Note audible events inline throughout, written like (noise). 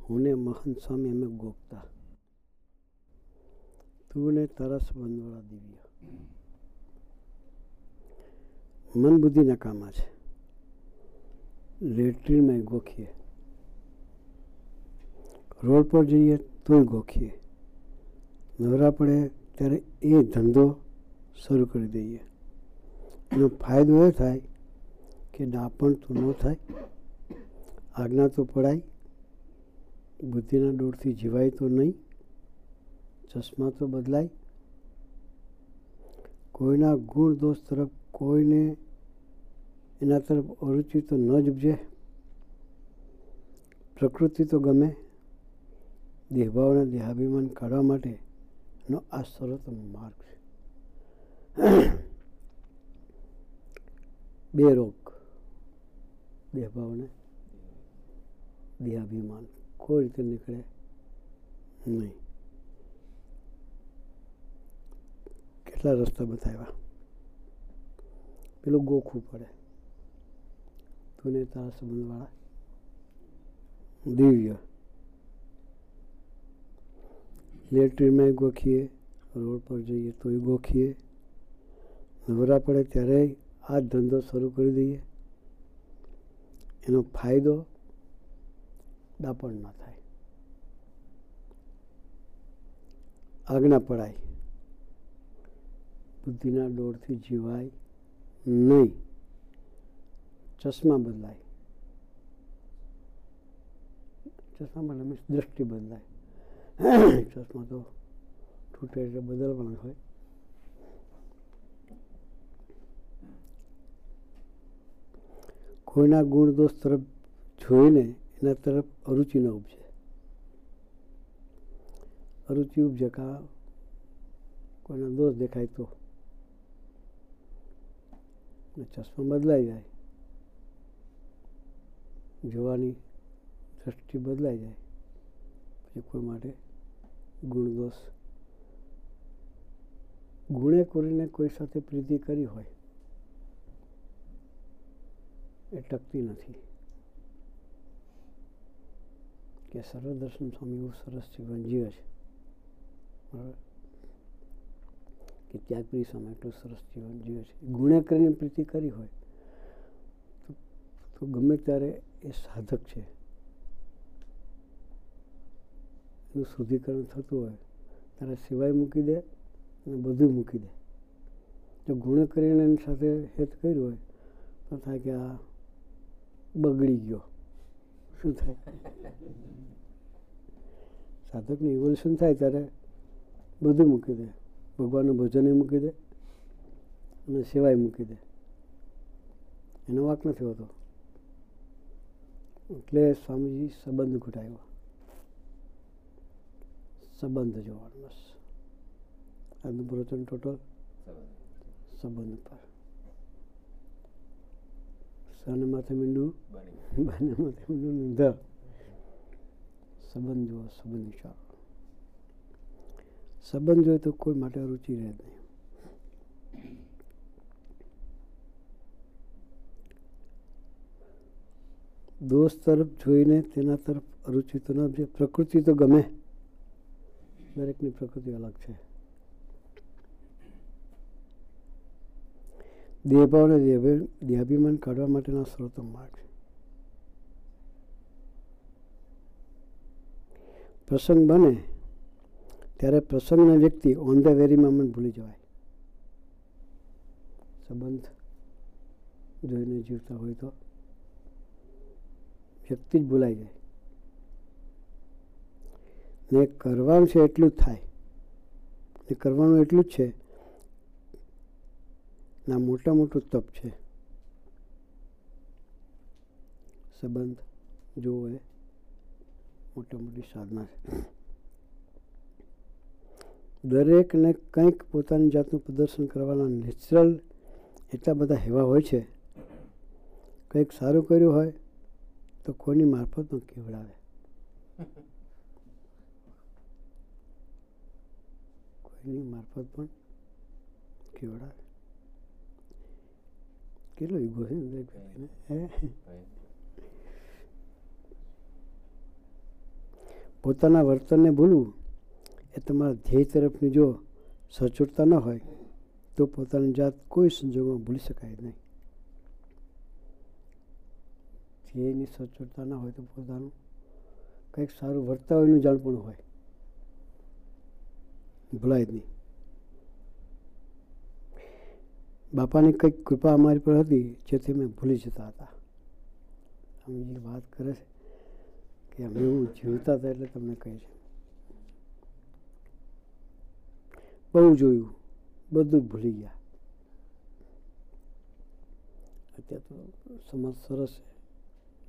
હું મહંત સ્વામી અમે ગોખતા તું ને તારા સંબંધવાળા દિવ્ય મન બુદ્ધિ નકામા છે લેટ્રિનમાં ગોખીએ રોડ પર જઈએ તોય ગોખીએ નવરા પડે ત્યારે એ ધંધો શરૂ કરી દઈએ એનો ફાયદો એ થાય કે ડાપણ તો ન થાય. આજ્ઞા તો પડાય, બુદ્ધિના દોડથી જીવાય તો નહીં, ચશ્મા તો બદલાય. કોઈના ગુણ દોષ તરફ કોઈને એના તરફ અરુચિ તો ન જ ઉપજે. પ્રકૃતિ તો ગમે, દેહભાવના દેહાભિમાન કાઢવા માટેનો આ સર્વોત્તમ માર્ગ છે. બે રોગ દેહભાવને દેહાભિમાન. કોઈ રીતે નીકળે નહીં. કેટલા રસ્તા બતાવ્યા? પેલું ગોખવું પડે. તું તારા સંબંધવાળા. દિવ્ય. લેટ્રિનમાં ગોખીએ, રોડ પર જઈએ, તોય ગોખીએ. નવરા પડે ત્યારે આ ધંધો શરૂ કરી દઈએ. એનો ફાયદો દાપણ ન થાય. આજ્ઞા પડાય. બુદ્ધિના દોડથી જીવાય નહીં. ચશ્મા બદલાય. ચશ્મા બદલાય મીન્સ દ્રષ્ટિ બદલાય. ચશ્મા તો તૂટે એટલે બદલવાના હોય. કોઈના ગુણ દોષ તરફ જોઈને એના તરફ અરુચિ ન ઉપજે. અરુચિ ઉપજે કા કોઈના દોષ દેખાય તો? ચશ્મા બદલાઈ જાય. જોવાની દ્રષ્ટિ બદલાઈ જાય. પછી કોઈ માટે ગુણ દોષ ગુણે કરીને કોઈ સાથે પ્રીતિ કરી હોય એ ટકતી નથી. કે સર્વદર્શન સ્વામી એવું સરસ જીવન જીવે છે. બરાબર? કે ત્યાગપ્રિય સ્વામી એટલું સરસ જીવન જીવે છે. ગુણે કરીને પ્રીતિ કરી હોય તો ગમે ત્યારે એ સાધક છે. એનું શુદ્ધિકરણ થતું હોય, ત્યારે સિવાય મૂકી દે અને બધું મૂકી દે. જો ગુણે કરીને એની સાથે હેત કર્યું હોય, તો થાય કે આ બગડી ગયો. શું થાય? સાધકનું ઇવોલ્યુશન થાય ત્યારે બધું મૂકી દે. ભગવાનનું ભજન મૂકી દે અને સેવાય મૂકી દે. એનો વાક નથી હોતો. એટલે સ્વામીજી સંબંધ ઘટાડ્યો સંબંધ જોવાનો બસ. આજનું પ્રવચન ટોટલ સંબંધ પર. સને માથે મીંડું બાને માથે. મીંડું ધ સંબંધ જુઓ સંબંધ વિચાર. સંબંધ જોઈએ તો કોઈ માટે રુચિ રહે નહીં. દોષ તરફ જોઈને તેના તરફ અરુચિ તો ન પ્રકૃતિ તો ગમે. દરેકની પ્રકૃતિ અલગ છે. દેહભાવને દેહાભિમાન કાઢવા માટેના સ્ત્રોતો માર્ગ પ્રસંગ બને ત્યારે પ્રસંગના વ્યક્તિ ઓન ધ વેરીમાં મન ભૂલી જવાય. સંબંધ જોઈને જીવતા હોય તો વ્યક્તિ જ ભૂલાઈ જાય. ને કરવાનું છે એટલું જ થાય. ને કરવાનું એટલું જ છે ના, મોટા મોટું તપ છે. સંબંધ જોવો એ મોટા મોટી સાધના છે. દરેકને કંઈક પોતાની જાતનું પ્રદર્શન કરવાના નેચરલ એટલા બધા હેવા હોય છે, કંઈક સારું કર્યું હોય તો કોઈની મારફત પણ કેવડાવે. કોઈની મારફત પણ કેવડાવે. કેટલો ઈગો છે પોતાના વર્તનને ભૂલવું એ તમારા ધ્યેય તરફની જો સચોટતા ન હોય તો પોતાની જાત કોઈ સંજોગોમાં ભૂલી શકાય નહીં. ધ્યેયની સચોટતા ના હોય તો પોતાનું કંઈક સારું વર્તા હોય એનું જાણપણું હોય. ભૂલાય જ નહીં. બાપાની કંઈક કૃપા અમારી પર હતી, જેથી અમે ભૂલી જતા હતા. સમજી વાત કરે છે કે અમે એવું જીવતા હતા એટલે તમને કહે છે. બહુ જોયું, બધું ભૂલી ગયા. અત્યારે તો સમાજ સરસ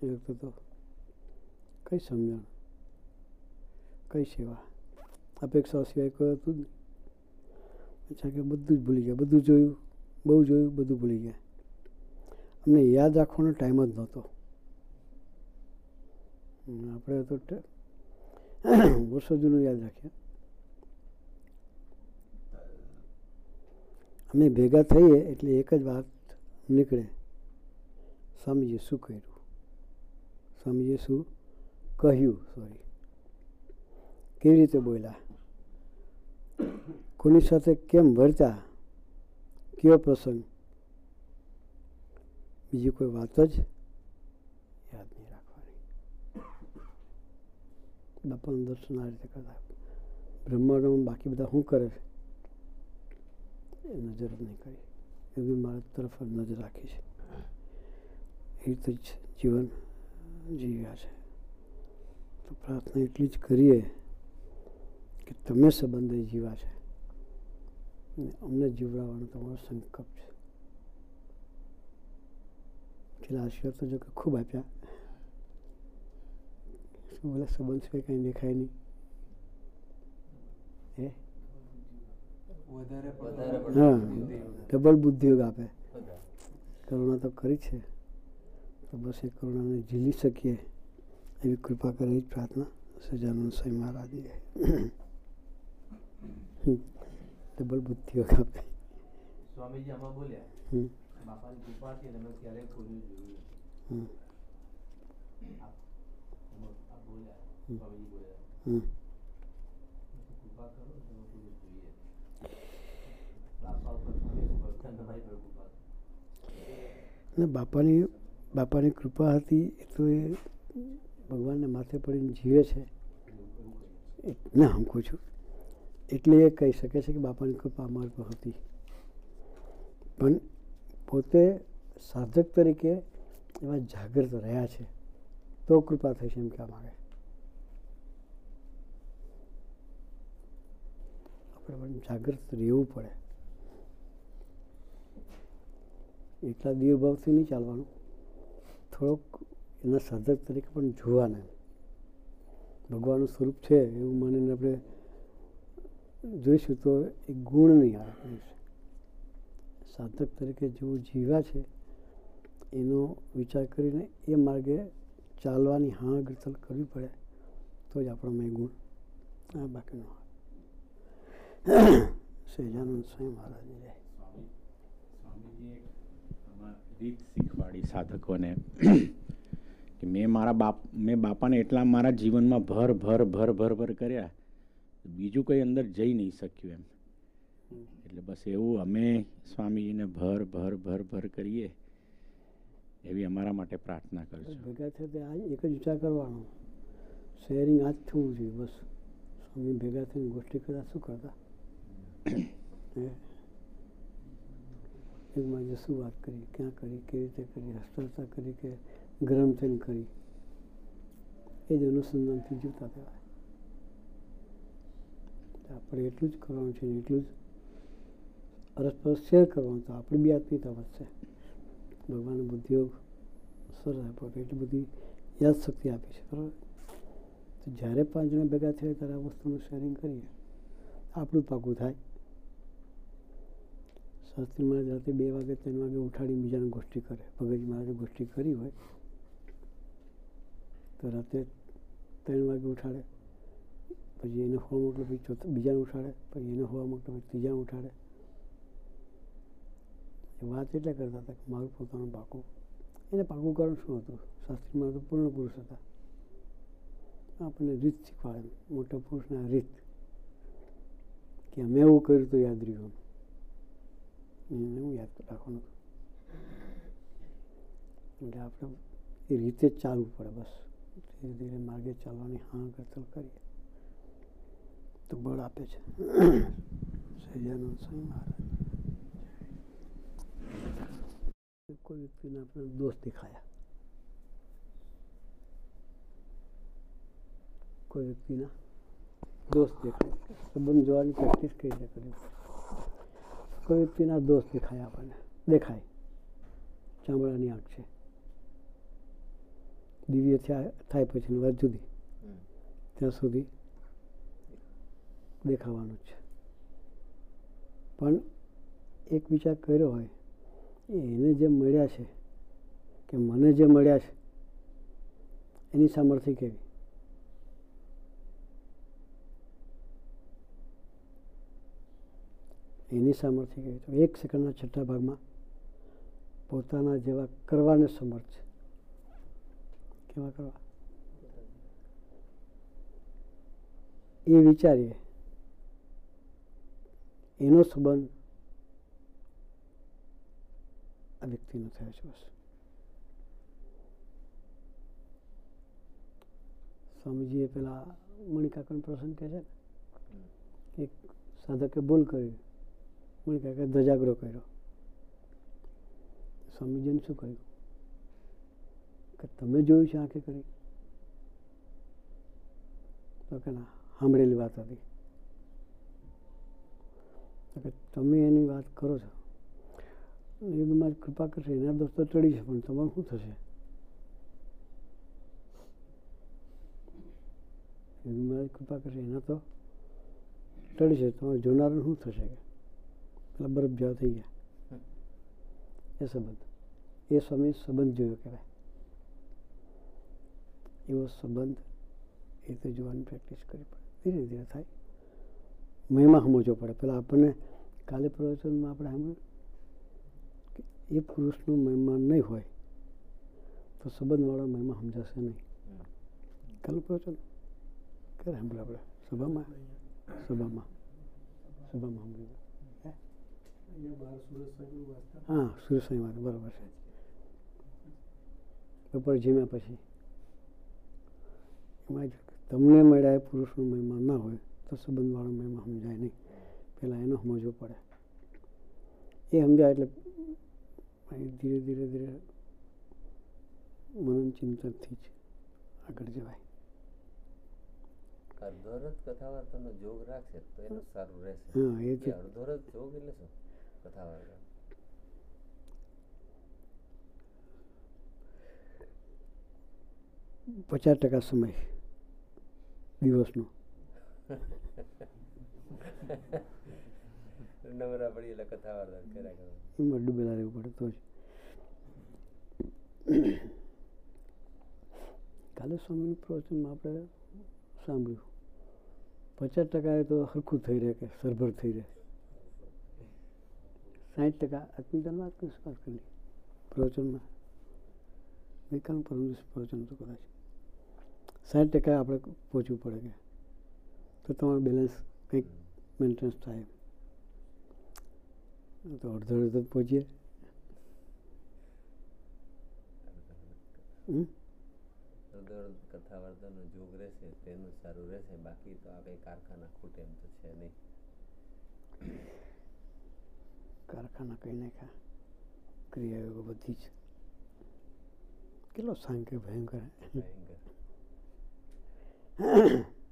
છે. એ વખતે તો કઈ સમજણ, કઈ સેવા. અપેક્ષા સિવાય કોઈ હતું જ અચ્છા કે બધું જ ભૂલી ગયા, બધું જોયું. બહુ જોયું બધું ભૂલી ગયા. અમને યાદ રાખવાનો ટાઈમ જ નહોતો. આપણે તો (coughs) વર્ષો જૂનું યાદ રાખ્યા અમે ભેગા થઈએ એટલે એક જ વાત નીકળે. સ્વામીજીએ શું કર્યું. સ્વામીજીએ શું કહ્યું સોરી કેવી રીતે બોલ્યા? કોની સાથે કેમ વર્તા? કયો પ્રસંગ બીજી કોઈ વાત જ યાદ નહીં રાખવાની બાપાનું દર્શન આ રીતે કરતા બ્રહ્માંડમાં બાકી બધા શું કરે છે એ નજર જ નહીં કરી એ બી મારા તરફ જ નજર રાખી છે એ રીતે જ જીવન જીવ્યા છે તો પ્રાર્થના એટલી જ કરીએ કે તમે સંબંધે જીવા છે અને અમને જીવડાવવાનો તમારો સંકલ્પ છે. પેલા આશીર્વાદ તો જો કે ખૂબ આપ્યા. શું બોલે સંબંધ સિવાય કંઈ દેખાય નહીં? હે? હા ડબલ બુદ્ધિયોગ આપે. કરુણા તો કરી છે. તો બસ એ કરુણાને ઝીલી શકીએ એવી કૃપા કરે જ પ્રાર્થના સજાનંદ સ્વામી મહારાજે હમ. ડબલ બુદ્ધિઓ આપે સ્વામીજી આમાં બોલ્યા. બાપાની કૃપા અને અમે ક્યારેય કોઈનું જોયું બોલ્યા. સ્વામીજી બોલ્યા. કૃપા કરો તો અમે જોઈએ. બાપા ઉપર સ્વામી તમારી પર કૃપા અને બાપાની બાપાની કૃપા હતી એ તો એ ભગવાનને માથે પડીને જીવે છે. ના હું કહું છું એટલે એ કહી શકે છે કે બાપાની કૃપા અમાર પર હતી. પણ પોતે સાધક તરીકે એવા જાગૃત રહ્યા છે, તો કૃપા થઈ છે એમ કહેવા માગે આપણે પણ જાગૃત રહેવું પડે. એટલા દીવભાવથી નહીં ચાલવાનું. થોડોક એના સાધક તરીકે પણ જોવાના ભગવાનનું સ્વરૂપ છે એવું માનીને આપણે જોઈશું તો એ ગુણ નહીં છે સાધક તરીકે જેવું જીવ્યા છે, એનો વિચાર કરીને એ માર્ગે ચાલવાની હા ગળતલ કરવી પડે, તો જ આપણામાં એ ગુણ. આ બાકીનો (coughs) સહેજાનંદ સ્વામી મહારાજની જય. રીત શીખવાડી સાધકોને (coughs) કે મેં મારા બાપ, મેં બાપાને એટલા મારા જીવનમાં ભર ભર ભર ભર ભર કર્યા બીજું કંઈ અંદર જઈ નહીં શક્યું એમ. એટલે બસ એવું અમે સ્વામીજીને ભર ભર ભર ભર કરીએ એવી અમારા માટે પ્રાર્થના કરજો ભેગા થયા તે આ એક જ વિચાર કરવાનો. શેરિંગ આ જ થવું જોઈએ બસ. સ્વામી ભેગા થઈને ગોષ્ઠી કરતા શું કરતા? (coughs) એકમાં જે શું વાત કરી ક્યાં કરી કેવી રીતે કરી હસતા હસતા કરી કે ગરમ થઈને કરી? એ જ અનુસંધાનથી જીવતા કહેવાય. આપણે એટલું જ કરવાનું છે ને એટલું જ અરસપરસ શેર કરવાનું તો આપણી બી આત્મીયતા વધશે ભગવાન બુદ્ધિયોગ સરસ આપ્યો એટલી બધી યાદશક્તિ આપી છે. બરાબર? તો જ્યારે પાંચ જણા ભેગા થયા ત્યારે આ વસ્તુનું શેરિંગ કરીએ. આપણું પાકું થાય. શાસ્ત્રી મહારાજ રાતે બે વાગે ત્રણ વાગે ઉઠાડી બીજાને ગોષ્ઠી કરે. ભગતજી મહારાજે ગોષ્ઠી કરી હોય. તો રાતે ત્રણ વાગે ઉઠાડે. પછી એને હોવા મોકલે, પછી ચોથા, બીજાને ઉઠાડે, પછી એને હોવા મોકલે, પછી ત્રીજાને ઉઠાડે. વાત એટલે કરતા હતા કે મારું પોતાનું પાકું. એને પાકું કારણ શું હતું? શાસ્ત્રીમાં તો પૂર્ણ પુરુષ હતા. આપણને રીત શીખવાડે. મોટા પુરુષના રીત. કે અમે એવું કર્યું તો યાદ રહ્યું એને હું યાદ રાખવાનું એટલે આપણે એ રીતે જ ચાલવું પડે બસ. ધીરે ધીરે માર્ગે ચાલવાની હા કરતલ કરીએ. તો બળ આપે છે. સહજાનંદ સ્વામી મહારાજ કોઈ વ્યક્તિને આપણે દોષ દેખાયા. કોઈ વ્યક્તિના દોષ દેખાય. સંબંધ જોવાની પ્રેક્ટિસ કઈ રીતે કરવી કોઈ વ્યક્તિના દોષ દેખાય આપણને. દેખાય. ચામડાની આંખ છે. દિવ્ય થાય પછી વાત જુદી ત્યાં સુધી દેખાવાનું છે. પણ એક વિચાર કર્યો હોય એને જે મળ્યા છે, કે મને જે મળ્યા છે, એની સામર્થ્ય કેવી? એની સામર્થ્ય કેવી? તો એક સેકન્ડના છઠ્ઠા ભાગમાં પોતાના જેવા કરવાને સમર્થ છે. કેવા કરવા? એ વિચારીએ. એનો સંબંધ આ વ્યક્તિનો થયો છે બસ. સ્વામીજીએ પેલા મણિકાકન પ્રસંગ કહે છે ને, એક સાધકે બોલ કર્યો મણિકાકે ધજાગરો કર્યો. સ્વામીજીને શું કહ્યું? કે તમે જોયું છે આંખે કરી? તો કે ના સાંભળેલી વાત હતી. કે તમે એની વાત કરો છો. યુગમાં કૃપા કરશે, એના દોસ્તો ચડી છે પણ તમારું શું થશે? યુગમાં કૃપા કરશે, એના તો ચડી છે તમારે જોનારનું શું થશે કે? પેલા બરફ જેવા થઈ ગયા. એ સંબંધ. એ સ્વામી સંબંધ જોયો કહેવાય. એવો સંબંધ એ તો જોવાની પ્રેક્ટિસ કરવી પડે. ધીરે ધીરે થાય. મહિમા સમજવો પડે. પેલા આપણને કાલે પ્રવચનમાં આપણે સાંભળ્યું કે એ પુરુષનું મહિમા નહીં હોય તો સંબંધવાળો મહિમા સમજાશે નહીં. કાલે પ્રવચન? ક્યારે સાંભળ્યું આપણે? સભામાં? સભામાં. સભામાં સાંભળ્યું. હા? સુરેશ વાત બરાબર છે. બપોર જીમ્યા પછી. એમાં તમને મળ્યા એ પુરુષનો મહિમા ના હોય. તો સંબંધવાળો મેં સમજાય નહીં. પહેલાં એનો સમજવો પડે. એ સમજાય એટલે ધીરે ધીરે ધીરે મનન ચિંતનથી જ આગળ જવાય. અર્ધોરથ કથા વાર્તાનો જોગ રાખશે તો એનું સારું રહેશે. હા એ છે જ. જોગ એટલે શું? કથા વાર્તા પચાસ ટકા સમય દિવસનો. નવરા પડી એટલે કથા વાર્તા કર્યા કરો. એમાં ડૂબેલા રહેવું પડે તો જ. કાલે સ્વામીનું પ્રવચનમાં આપણે સાંભળ્યું. પચાસ ટકા એ તો સરખું થઈ રહે કે સરભર થઈ રહે. સાઠ ટકા આત્મીદાન વાત કરી પ્રવચનમાં ગઈકાલનું પરમ પ્રવચન હતું કદાચ. સાઠ ટકા આપણે પહોંચવું પડે કે. તો તમારું બેલેન્સ કંઈક મેન્ટેનન્સ થાય. તો અડધો અડધો પહોંચીએ. કથા વાર્તાનો જોગ રહેશે તેનું સારું રહેશે બાકી તો આ કારખાના ખૂટે એમ તો છે નહીં. કારખાના કઈ નાખ્યા ક્રિયાયોગો બધી જ. કેટલો સાંકે ભયંકર. ભયંકર. (coughs)